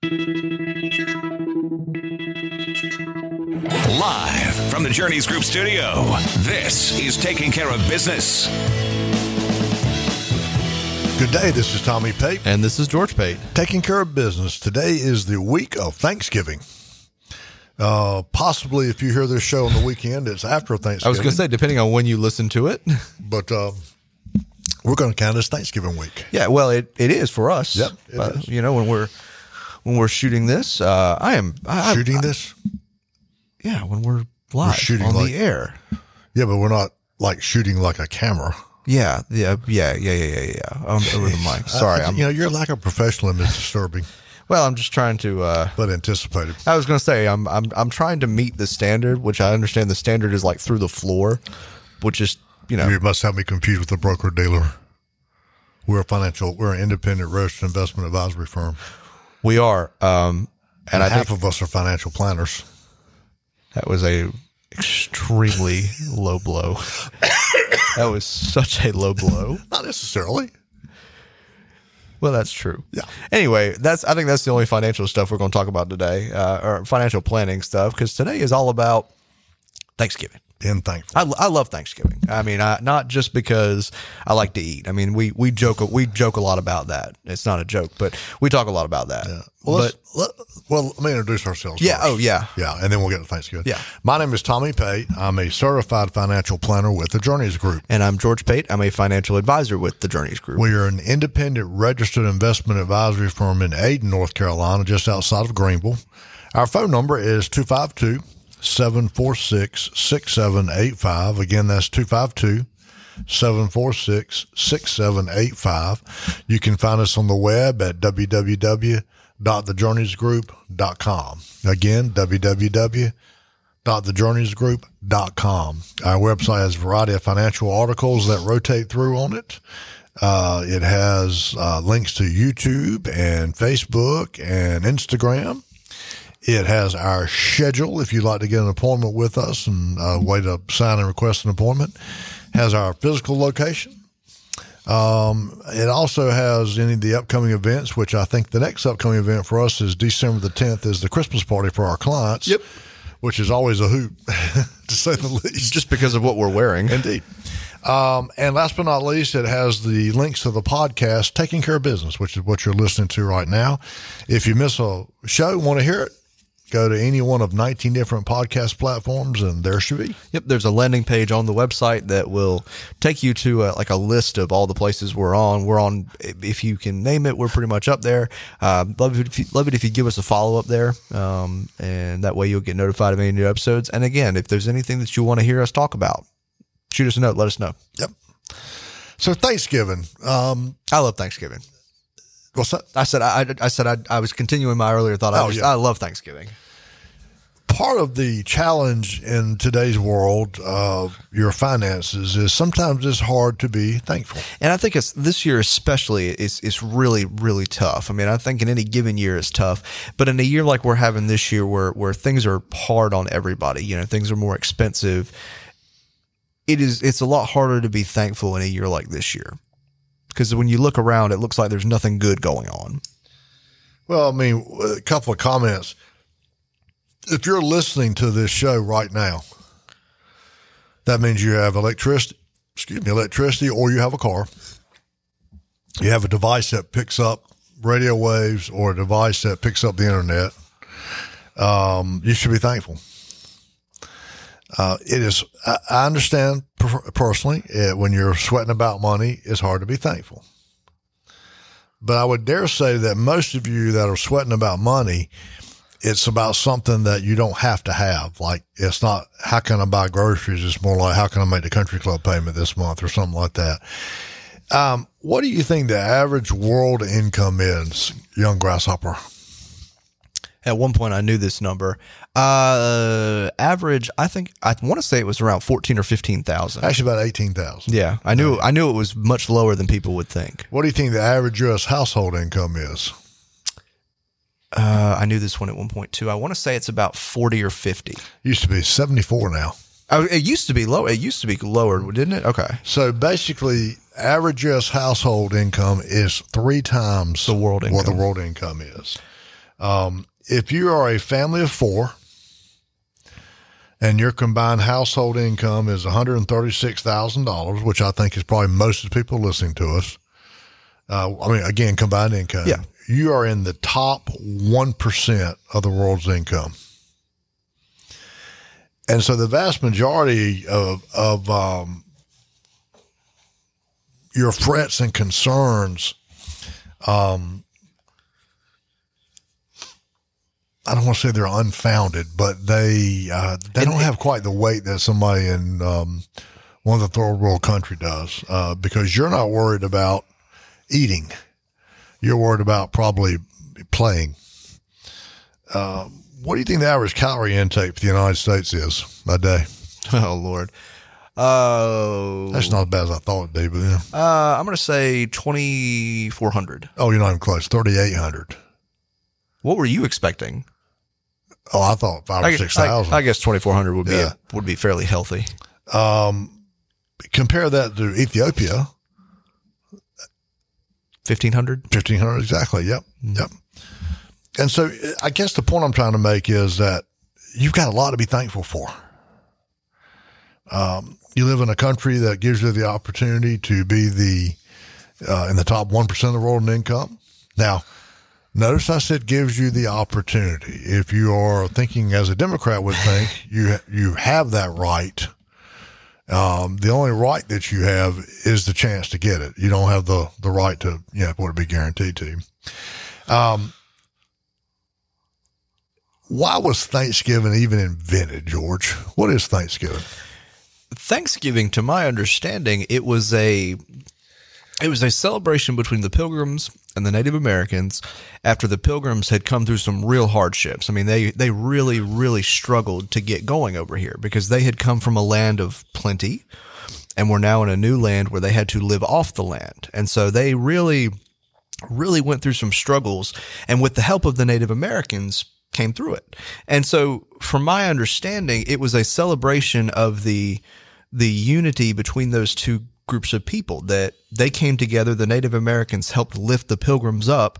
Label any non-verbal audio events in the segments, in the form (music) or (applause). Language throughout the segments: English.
Live from the Journeys Group studio, this is Taking Care of Business. Good day. This is Tommy Pate. And this is George Pate. Taking care of business. Today is the week of Thanksgiving. Uh, possibly if you hear this show on the weekend, it's after Thanksgiving. I was going to say, depending on when you listen to it. (laughs) but uh, we're going to count it as Thanksgiving week. Yeah, well, it, it is for us. Yep, it But, is. You know, when we're when we're shooting this, uh, I am I, Shooting I, this? yeah, when we're live shooting on like- the air. Yeah, but we're not like shooting like a camera. Yeah, yeah, yeah, yeah, yeah, yeah, yeah. Um, over the mic. Sorry, I- I'm you know, your lack of professionalism is disturbing, well. I'm just trying to. Uh, but anticipated. I was going to say I'm I'm I'm trying to meet the standard, which I understand the standard is like through the floor, which is you know You must have me confused with a broker dealer. We're a financial, we're an independent registered investment advisory firm. We are. Um, and I half think of us are financial planners. That was a extremely low blow. that was such a low blow. Not necessarily. Well, that's true. Yeah. Anyway, that's I think that's the only financial stuff we're going to talk about today, uh, or financial planning stuff, because today is all about Thanksgiving. Being thankful. I, I love Thanksgiving. I mean, I, not just because I like to eat. I mean, we we joke we joke a lot about that. It's not a joke, but we talk a lot about that. Well, but let, well, let me introduce ourselves. Yeah, oh, first. oh, yeah. yeah, and then we'll get to Thanksgiving. Yeah. my name is Tommy Pate. I'm a certified financial planner with the Journeys Group. and I'm George Pate. I'm a financial advisor with the Journeys Group. We are an independent registered investment advisory firm in Ayden, North Carolina, just outside of Greenville. Our phone number is 252 746 6785. Again, that's 252 746 6785. You can find us on the web at www.thejourneysgroup.com. Again, www www.thejourneysgroup.com. Our website has a variety of financial articles that rotate through on it. Uh, it has uh, links to YouTube and Facebook and Instagram. It has our schedule if you'd like to get an appointment with us and a way to sign and request an appointment. Has our physical location. Um, it also has any of the upcoming events, which I think the next upcoming event for us is December the 10th is the Christmas party for our clients. Yep. Which is always a hoot, (laughs) to say the least. just because of what we're wearing. Indeed. Um, and last but not least, it has the links to the podcast, Taking Care of Business, which is what you're listening to right now. If you miss a show, want to hear it, go to any one of 19 different podcast platforms, and there should be. Yep, there's a landing page on the website that will take you to a, like a list of all the places we're on. We're on, if you can name it, we're pretty much up there. Uh, love it if you, love it if you give us a follow up there, um, and that way you'll get notified of any new episodes. And again, if there's anything that you want to hear us talk about, shoot us a note. Let us know. Yep. So Thanksgiving, um, I love Thanksgiving. What's that? I said I, I said I, I was continuing my earlier thought. I, Oh, just, yeah. I love Thanksgiving. Part of the challenge in today's world of your finances is sometimes it's hard to be thankful. And I think it's this year especially it's it's really really tough. I mean, I think in any given year is tough, but in a year like we're having this year, where where things are hard on everybody, you know, things are more expensive. It is it's a lot harder to be thankful in a year like this year because when you look around, it looks like there's nothing good going on. Well, I mean, a couple of comments. If you're listening to this show right now, that means you have electricity, excuse me, electricity, or you have a car. You have a device that picks up radio waves or a device that picks up the internet. Um, you should be thankful. Uh, it is, I, understand per- personally, it, when you're sweating about money, it's hard to be thankful. But I would dare say that most of you that are sweating about money, it's about something that you don't have to have. Like it's not how can I buy groceries? It's more like how can I make the country club payment this month or something like that. Um, what do you think the average world income is, young grasshopper? At one point, I knew this number. Uh, average, I think I want to say it was around fourteen or fifteen thousand. Actually, about eighteen thousand. Yeah, I knew I knew it was much lower than people would think. What do you think the average U.S. household income is? Uh, I knew this one at one point too. I want to say it's about forty or fifty. Used to be seventy four now. Oh, it used to be low. It used to be lower, didn't it? Okay. So basically, average U.S. household income is three times The world income. what the world income is. Um, if you are a family of four and your combined household income is $136,000, which I think is probably most of the people listening to us. Uh, I mean, again, combined income. Yeah. You are in the top 1% of the world's income. And so the vast majority of, of um, your frets and concerns, um, I don't want to say they're unfounded, but they uh, they don't have quite the weight that somebody in um, one of the third world country does, uh, because you're not worried about eating, you're worried about probably playing. Uh, what do you think the average calorie intake for the United States is a day? (laughs) Oh Lord. Oh, That's not as bad as I thought it'd be, but yeah. uh, I'm going to say 2,400. oh, you're not even close. Thirty eight hundred. What were you expecting? Oh, I thought five or I, six I. I guess 2,400 would be Yeah. a, would be fairly healthy. Um, compare that to Ethiopia, 1,500. fifteen hundred exactly. Yep, yep. And so, I guess the point I'm trying to make is that you've got a lot to be thankful for. Um, you live in a country that gives you the opportunity to be the uh, in the top one percent of the world in income. Now, notice I said gives you the opportunity. If you are thinking as a Democrat would think, (laughs) you you have that right. Um, the only right that you have is the chance to get it. You don't have the the right to you know what it be guaranteed to you. Um, why was Thanksgiving even invented, George? What is Thanksgiving? Thanksgiving, to my understanding, it was a it was a celebration between the Pilgrims and the Native Americans after the Pilgrims had come through some real hardships. I mean, they they really really struggled to get going over here because they had come from a land of plenty and were now in a new land where they had to live off the land. And so they really really went through some struggles and with the help of the Native Americans came through it. And so from my understanding, it was a celebration of the the unity between those two groups of people that they came together, the Native Americans helped lift the pilgrims up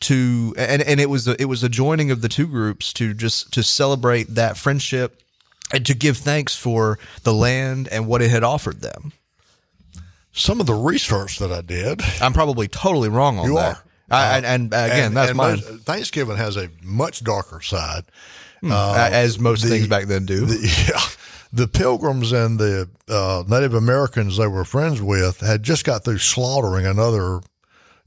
to and, and it was a, it was a joining of the two groups to just to celebrate that friendship and to give thanks for the land and what it had offered them. Some of the research that I did. I'm probably totally wrong on You that. are. I, and, and again, and- that's and mine. Thanksgiving has a much darker side. Hmm, a- as most uh, the- things back then do. The, (laughs) yeah, the Pilgrims and the uh, Native Americans they were friends with had just got through slaughtering another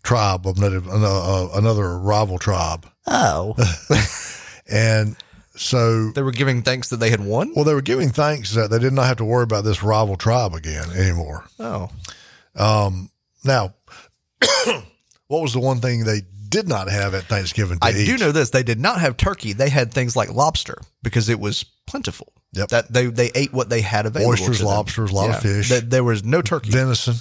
tribe of Native, uh, uh, another rival tribe, oh, (laughs) and so they were giving thanks that they had won. well, they were giving thanks that they did not have to worry about this rival tribe again anymore. Oh, Now, (coughs) what was the one thing they did not have at Thanksgiving to I eat? do know this. They did not have turkey. They had things like lobster because it was plentiful. Yep. That they they ate what they had available. Oysters, lobsters, a lot of fish. Th- there was no turkey. venison.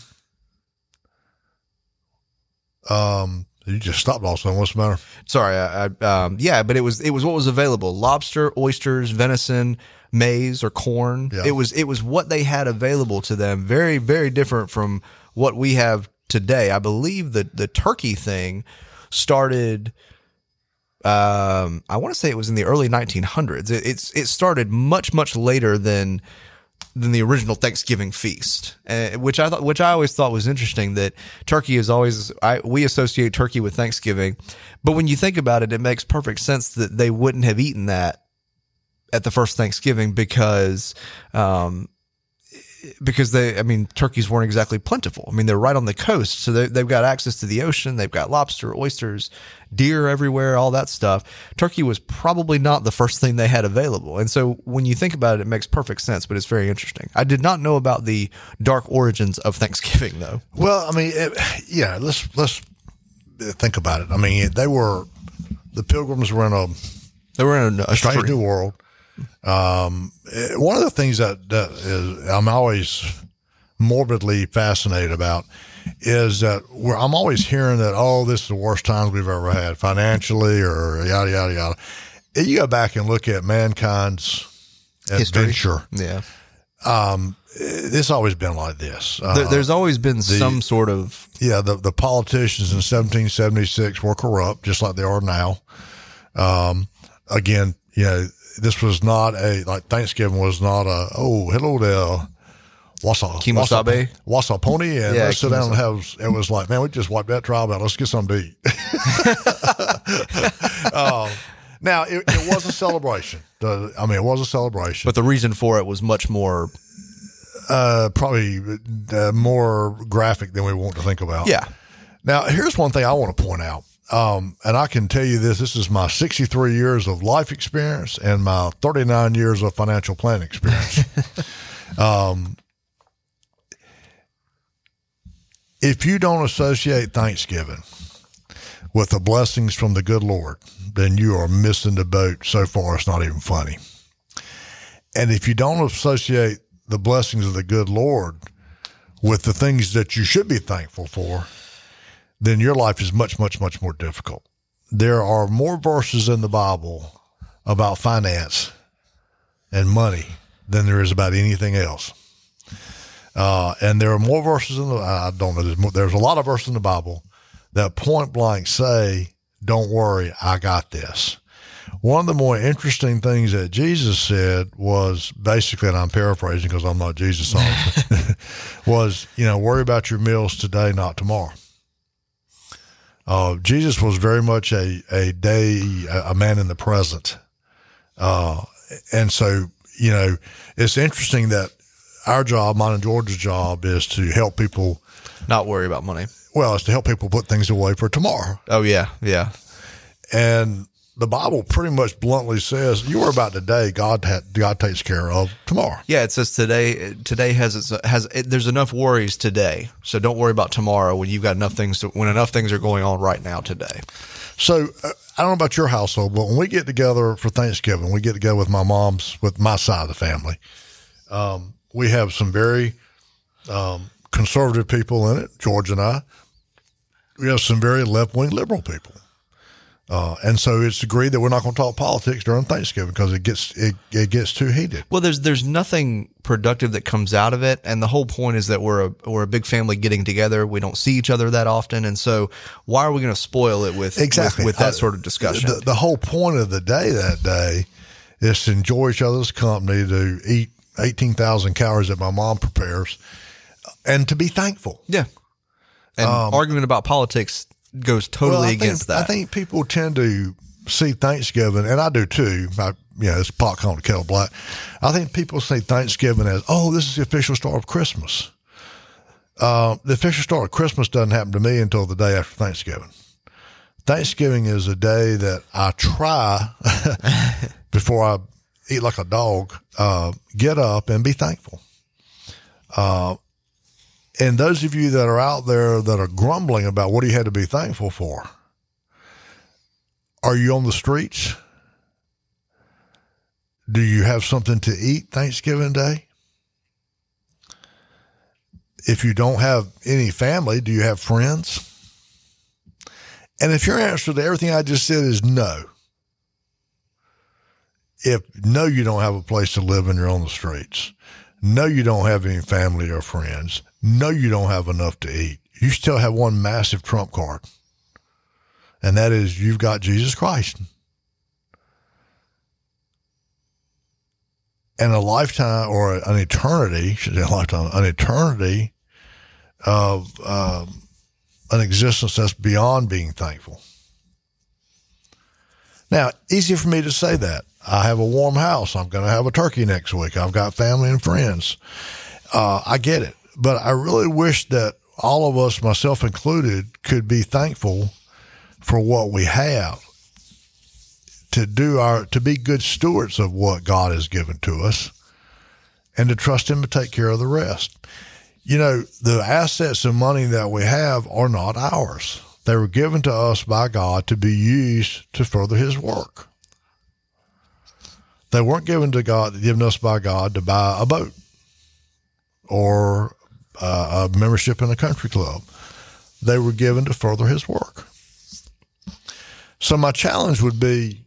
Um, you just stopped also. What's the matter? Sorry, I, I, um, yeah, but it was it was what was available: lobster, oysters, venison, maize, or corn. Yeah. It was it was what they had available to them. Very very different from what we have today. I believe that the turkey thing started. Um, I want to say it was in the early 1900s. It, it's it started much much later than than the original Thanksgiving feast, uh, which I thought, which I always thought was interesting. That turkey is always I, we associate turkey with Thanksgiving, but when you think about it, it makes perfect sense that they wouldn't have eaten that at the first Thanksgiving because, um, because they, I mean, turkeys weren't exactly plentiful. I mean, they're right on the coast, so they, they've got access to the ocean. They've got lobster, oysters, deer everywhere, all that stuff. Turkey was probably not the first thing they had available, and so when you think about it, it makes perfect sense. But it's very interesting. I did not know about the dark origins of Thanksgiving, though. Well, I mean, it, yeah. Let's let's think about it. I mean, they were the Pilgrims were in a They were in a strange new world. Um, one of the things that, that is I'm always morbidly fascinated about is that we're, I'm always hearing that oh this is the worst times we've ever had financially or yada yada yada. And You go back and look at mankind's History. adventure. Yeah, it's always been like this. Uh, There, there's always been some sort of yeah, the, the politicians in 1776 were corrupt, just like they are now. Um, again, you know, this was not a, like Thanksgiving was not a, oh, hello there. What's a, Kimosabe? What's a pony? And Yeah, let's sit down and have, it was like, man, we just wiped that trial out. Let's get something to eat. (laughs) um, now, it, it was a celebration. The- I mean, it was a celebration. but the reason for it was much more uh, probably uh, more graphic than we want to think about. yeah Now, here's one thing I want to point out. Um, and I can tell you this this is my 63 years of life experience and my 39 years of financial planning experience. (laughs) um, if you don't associate Thanksgiving with the blessings from the good Lord, then you are missing the boat so far it's not even funny. And if you don't associate the blessings of the good Lord with the things that you should be thankful for, then your life is much, much, much more difficult. There are more verses in the Bible about finance and money than there is about anything else. Uh, and there are more verses in the, I don't know, there's, more, there's a lot of verses in the Bible that point blank say, don't worry, I got this. One of the more interesting things that Jesus said was basically, and I'm paraphrasing because I'm not Jesus, (laughs) (laughs) was, you know, worry about your meals today, not tomorrow. Uh, Jesus was very much a, a day, a, a man in the present. Uh, and so, you know, it's interesting that our job, mine and George's job, is to help people. not worry about money Well, it's to help people put things away for tomorrow. oh yeah yeah And the Bible pretty much bluntly says, "You worry about today. God ha- God takes care of tomorrow." yeah it says today today has its has it, there's enough worries today so don't worry about tomorrow when you've got enough things to, when enough things are going on right now today So uh, I don't know about your household, but when we get together for Thanksgiving, we get together with my mom's, with my side of the family. Um, we have some very um, conservative people in it, George and I. We have some very left wing liberal people. Uh, and so it's agreed that we're not going to talk politics during Thanksgiving because it gets it, it gets too heated. Well, there's there's nothing productive that comes out of it, and the whole point is that we're a we're a big family getting together. We don't see each other that often, and so why are we going to spoil it with exactly with, with that Uh, sort of discussion? The, the whole point of the day that day is to enjoy each other's company, to eat eighteen thousand calories that my mom prepares, and to be thankful. yeah, and arguing about politics goes totally Well, think- against that. I think people tend to see Thanksgiving, and I do too. I, you know, it's pot calling the kettle black. I think people see Thanksgiving as, oh, this is the official start of Christmas. Uh, the official start of Christmas doesn't happen to me until the day after Thanksgiving. Thanksgiving is a day that I try (laughs) before I eat like a dog, uh, get up and be thankful. Uh, and those of you that are out there that are grumbling about what you had to be thankful for, are you on the streets? Do you have something to eat Thanksgiving Day? If you don't have any family, do you have friends? And if your answer to everything I just said is no, if no, you don't have a place to live and you're on the streets, no, you don't have any family or friends, no, you don't have enough to eat, you still have one massive trump card. And that is you've got Jesus Christ. And a lifetime or an eternity, should say a lifetime, an eternity of um, an existence that's beyond being thankful. Now, easy for me to say that. I have a warm house. I'm going to have a turkey next week. I've got family and friends. Uh, I get it. But I really wish that all of us, myself included, could be thankful for what we have to do our, to be good stewards of what God has given to us and to trust Him to take care of the rest. You know, the assets and money that we have are not ours. They were given to us by God to be used to further His work. They weren't given to God, given us by God to buy a boat or uh, a membership in a country club. They were given to further His work. So my challenge would be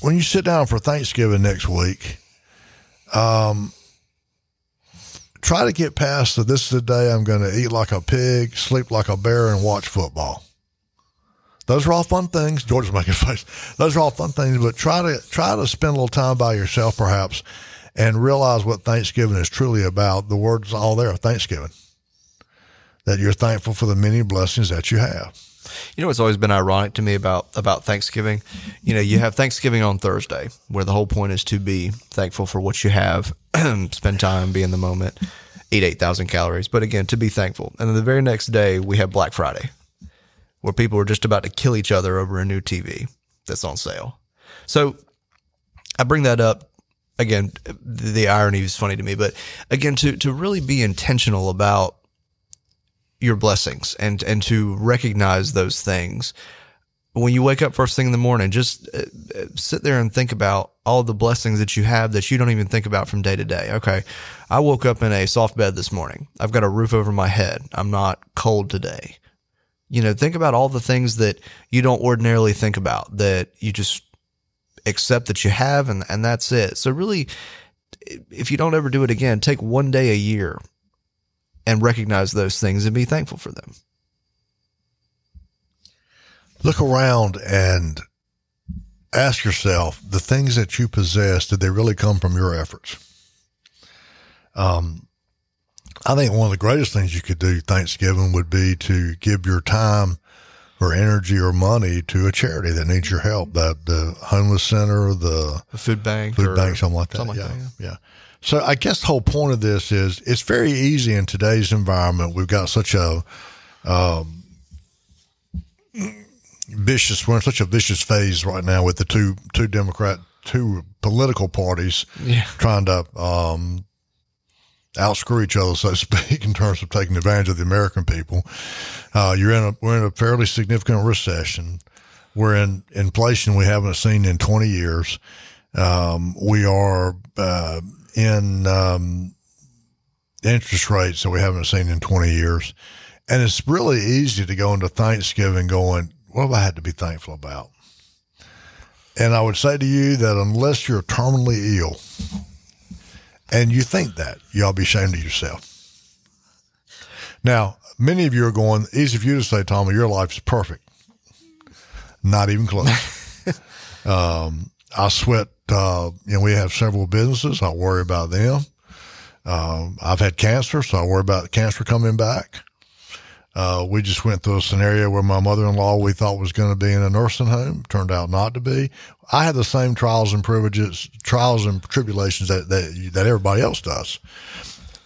when you sit down for Thanksgiving next week, Um, try to get past the this is the day I'm going to eat like a pig, sleep like a bear, and watch football. Those are all fun things. George's making (laughs) face. Those are all fun things, but try to try to spend a little time by yourself, perhaps, and realize what Thanksgiving is truly about. The word's all there, Thanksgiving. That you're thankful for the many blessings that you have. You know what's always been ironic to me about about Thanksgiving? You know, you have Thanksgiving on Thursday, where the whole point is to be thankful for what you have, (clears throat) spend time, be in the moment, eat eight thousand calories. But again, to be thankful. And then the very next day, we have Black Friday, where people are just about to kill each other over a new TV that's on sale. So I bring that up again. The irony is funny to me, but again, to to really be intentional about your blessings and and to recognize those things when you wake up first thing in the morning just uh, uh, sit there and think about all the blessings that you have that you don't even think about from day to day. Okay i woke up in a soft bed this morning. I've got a roof over my head. I'm not cold today. You know think about all the things that you don't ordinarily think about that you just accept that you have and and that's it so really if you don't ever do it again take one day a year and recognize those things and be thankful for them. Look around and ask yourself the things that you possess, did they really come from your efforts? Um, I think one of the greatest things you could do Thanksgiving would be to give your time or energy or money to a charity that needs your help. That the homeless center, the, the food bank, food bank, something like that. Something yeah, like that, yeah. yeah. So I guess the whole point of this is it's very easy in today's environment. We've got such a um, vicious we're in such a vicious phase right now with the two two Democrat two political parties yeah. trying to um, outscrew each other, so to (laughs) speak, in terms of taking advantage of the American people. Uh, you're in a we're in a fairly significant recession. We're in inflation we haven't seen in 20 years. Um, we are uh, in um, interest rates that we haven't seen in 20 years. And it's really easy to go into Thanksgiving going, what have I had to be thankful about? And I would say to you that unless you're terminally ill and you think that, you ought to be ashamed of yourself. Now, many of you are going, easy for you to say, Tommy, your life is perfect. Not even close. (laughs) um, I sweat uh, you know, we have several businesses. I worry about them. Uh, I've had cancer, so I worry about cancer coming back. Uh, we just went through a scenario where my mother-in-law we thought was going to be in a nursing home turned out not to be. I had the same trials and privileges, trials and tribulations that that, that everybody else does,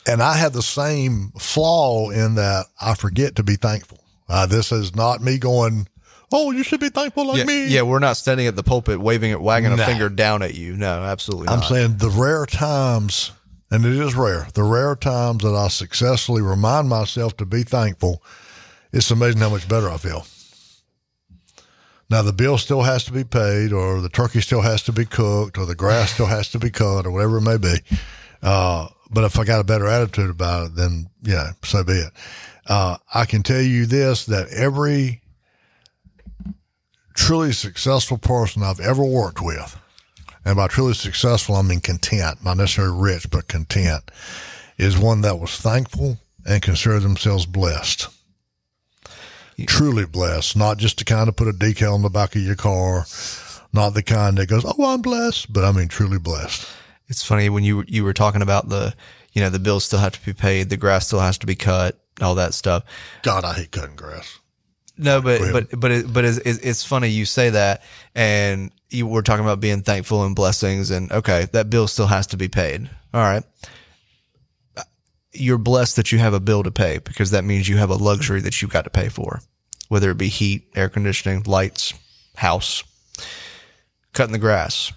and I had the same flaw in that I forget to be thankful. Uh, this is not me going oh, you should be thankful like yeah, me. Yeah, we're not standing at the pulpit waving it, wagging a finger down at you. No, absolutely I'm not. saying the rare times, and it is rare, the rare times that I successfully remind myself to be thankful, it's amazing how much better I feel. Now the bill still has to be paid, or the turkey still has to be cooked, or the grass still has to be cut, or whatever it may be. Uh, but if I got a better attitude about it, then yeah, so be it. Uh, I can tell you this: that every truly successful person I've ever worked with, and by truly successful, I mean content, not necessarily rich, but content, is one that was thankful and considered themselves blessed. Yeah. Truly blessed, not just to kind of put a decal on the back of your car, not the kind that goes, "Oh, I'm blessed," but I mean truly blessed. It's funny when you you were talking about the, you know, the bills still have to be paid, the grass still has to be cut, all that stuff. God, I hate cutting grass. No, but but but it, but it's, it's funny you say that, and you were talking about being thankful and blessings, and okay, that bill still has to be paid. All right, you're blessed that you have a bill to pay because that means you have a luxury that you've got to pay for, whether it be heat, air conditioning, lights, house, cutting the grass.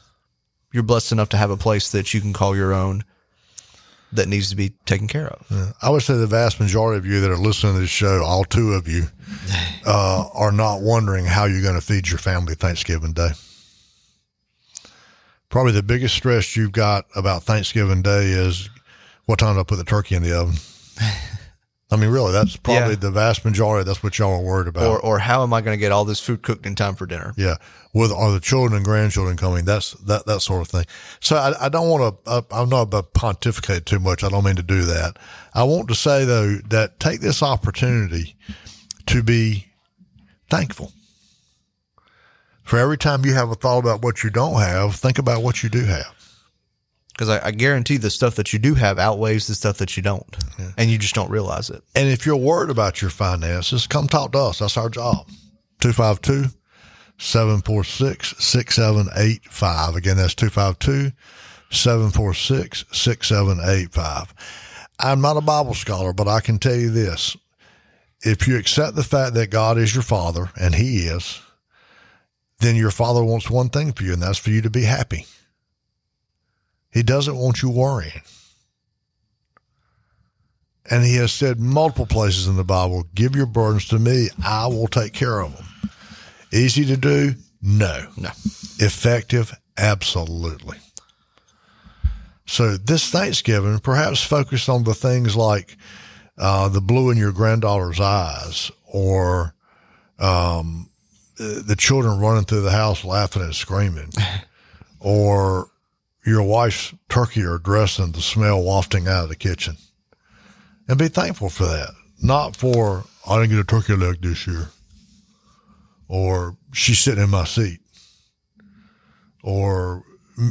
You're blessed enough to have a place that you can call your own that needs to be taken care of. Yeah. I would say the vast majority of you that are listening to this show, all two of you, (sighs) uh, are not wondering how you're going to feed your family Thanksgiving Day. Probably the biggest stress you've got about Thanksgiving Day is what time do I put the turkey in the oven? (laughs) I mean, really, that's probably Yeah. the vast majority. That's what y'all are worried about. Or or how am I going to get all this food cooked in time for dinner? yeah, with are the children and grandchildren coming? That's that that sort of thing. So I, I don't want to. I'm not about pontificate too much. I don't mean to do that. I want to say though that take this opportunity to be thankful. For every time you have a thought about what you don't have, think about what you do have. Because I, I guarantee the stuff that you do have outweighs the stuff that you don't, and you just don't realize it. And if you're worried about your finances, come talk to us. That's our job. 252 746 6785. Again, that's 252 746 6785. I'm not a Bible scholar, but I can tell you this. If you accept the fact that God is your father, and He is, then your father wants one thing for you, and that's for you to be happy. He doesn't want you worrying. And he has said multiple places in the Bible, give your burdens to me, I will take care of them. Easy to do? No. No. Effective? Absolutely. So this Thanksgiving, perhaps focus on the things like uh, the blue in your granddaughter's eyes or um, the children running through the house laughing and screaming (laughs) or your wife's turkey or dressing, the smell wafting out of the kitchen and be thankful for that. Not for I didn't get a turkey leg this year, or she's sitting in my seat, or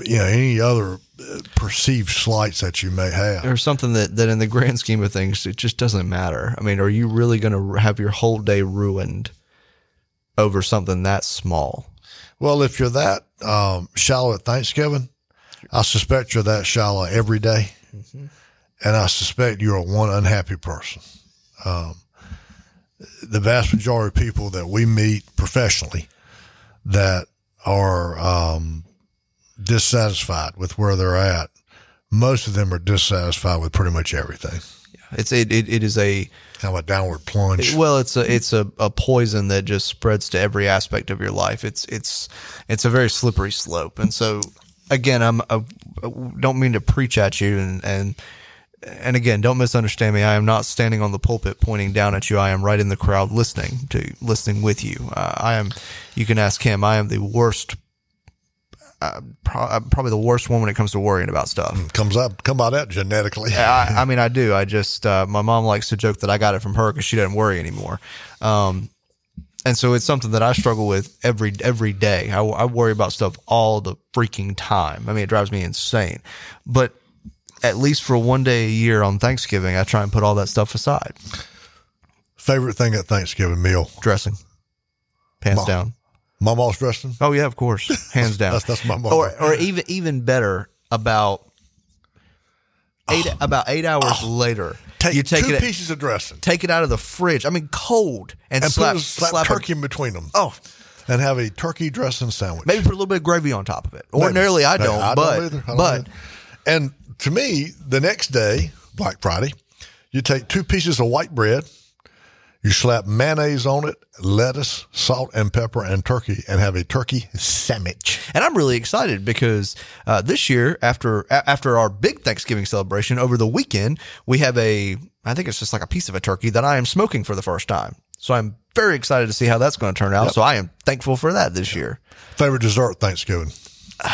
you know any other uh, perceived slights that you may have. or something that, that in the grand scheme of things it just doesn't matter i mean are you really going to have your whole day ruined over something that small Well, if you're that um, shallow at Thanksgiving, I suspect you're that shallow every day. and I suspect you're one unhappy person. Um, the vast majority of people that we meet professionally that are um, dissatisfied with where they're at, most of them are dissatisfied with pretty much everything. it's it, it, it is a Kind of a downward plunge. well it's a it's a, a poison that just spreads to every aspect of your life it's it's it's a very slippery slope and so again i'm I don't mean to preach at you and and and again, don't misunderstand me. I am not standing on the pulpit pointing down at you. I am right in the crowd listening to listening with you. Uh, I am. You can ask him. I am the worst. Uh, pro- I'm probably the worst one when it comes to worrying about stuff. Comes up, come by that genetically. I, I (laughs) mean, I do. I just uh, my mom likes to joke that I got it from her because she doesn't worry anymore. Um, and so it's something that I struggle with every every day. I, I worry about stuff all the freaking time. I mean, it drives me insane. But at least for one day a year on Thanksgiving, I try and put all that stuff aside. Favorite thing at Thanksgiving meal? Dressing, pants Mom. down. Mama's dressing. Oh yeah, of course, hands down. That's that's my mom. or or even even better about eight oh. about eight hours oh. later. take, you take two it pieces of dressing take it out of the fridge. I mean, cold, and, and slap, put a slap, slap a- turkey in between them. oh, and have a turkey dressing sandwich. maybe put a little bit of gravy on top of it. Maybe. Ordinarily, I don't, but either. I don't but either. and to me, the next day, Black Friday, you take two pieces of white bread, you slap mayonnaise on it, lettuce, salt and pepper, and turkey, and have a turkey sandwich. and I'm really excited because uh, this year, after a- after our big Thanksgiving celebration over the weekend, we have a I think it's just like a piece of a turkey that I am smoking for the first time. So I'm very excited to see how that's going to turn out. So I am thankful for that this year. Favorite dessert Thanksgiving? (sighs)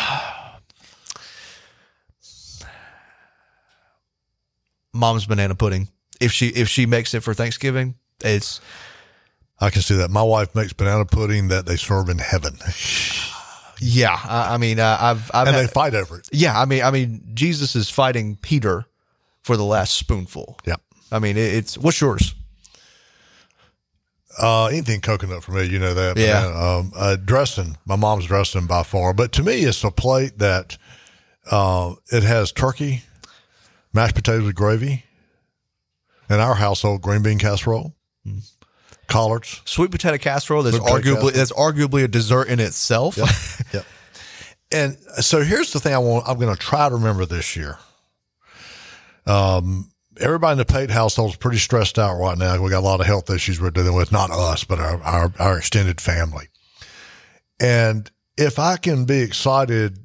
Mom's banana pudding. If she if she makes it for Thanksgiving, it's I can see that. My wife makes banana pudding that they serve in heaven, (sighs) yeah. I, I mean, uh, I've I've and had- they fight over it. Yeah, I mean, I mean, Jesus is fighting Peter for the last spoonful. Yeah, I mean, it, it's what's yours? Uh, anything coconut for me, you know that. Yeah. Um, uh, dressing, my mom's dressing by far, but to me, it's a plate that uh, it has turkey, mashed potatoes with gravy. In our household, green bean casserole, collards. Sweet potato casserole. That's potato arguably casserole. that's arguably a dessert in itself. Yep. (laughs) And so here's the thing I want. I'm going to try to remember this year. Um, everybody in the Pate household is pretty stressed out right now. We got a lot of health issues we're dealing with. Not us, but our our, our extended family. And if I can be excited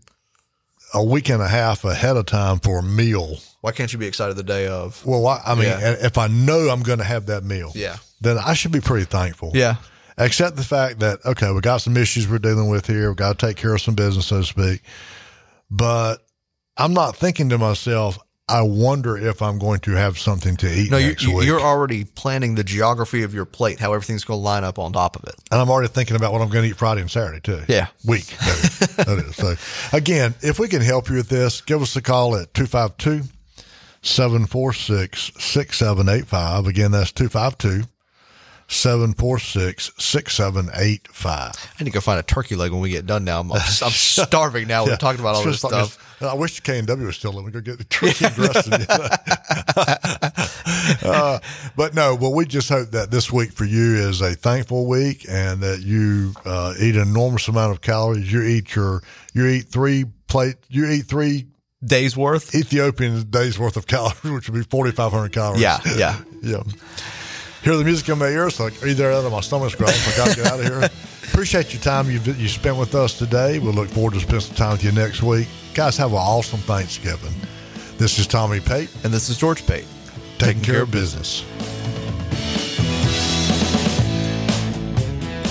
a week and a half ahead of time for a meal. Why can't you be excited the day of? Well, I, I mean, Yeah. if I know I'm going to have that meal, Yeah. Then I should be pretty thankful. Yeah. Except the fact that, okay, we got some issues we're dealing with here. We've got to take care of some business, so to speak. But I'm not thinking to myself, I wonder if I'm going to have something to eat No, you. You're already planning the geography of your plate, how everything's going to line up on top of it. and I'm already thinking about what I'm going to eat Friday and Saturday, too. Yeah. Week. That is. (laughs) that is. So, again, if we can help you with this, give us a call at 252 746 6785. Again, that's 252 746 6785. I need to go find a turkey leg when we get done now. I'm, I'm, (laughs) starving now. We're talking about all this like stuff. I wish the K and W was still me go get the turkey dressing. (laughs) uh, but no, well, we just hope that this week for you is a thankful week and that you uh, eat an enormous amount of calories. You eat your you eat three plate you eat three Days worth? Ethiopian days worth of calories, which would be forty five hundred calories. Yeah, yeah. (laughs) yeah. Hear the music in my ears, like either out of my stomach's growling. I gotta get out of here. (laughs) Appreciate your time you you spent with us today. We'll look forward to spending some time with you next week. Guys, have an awesome Thanksgiving. This is Tommy Pate, And this is George Pate. taking care of business.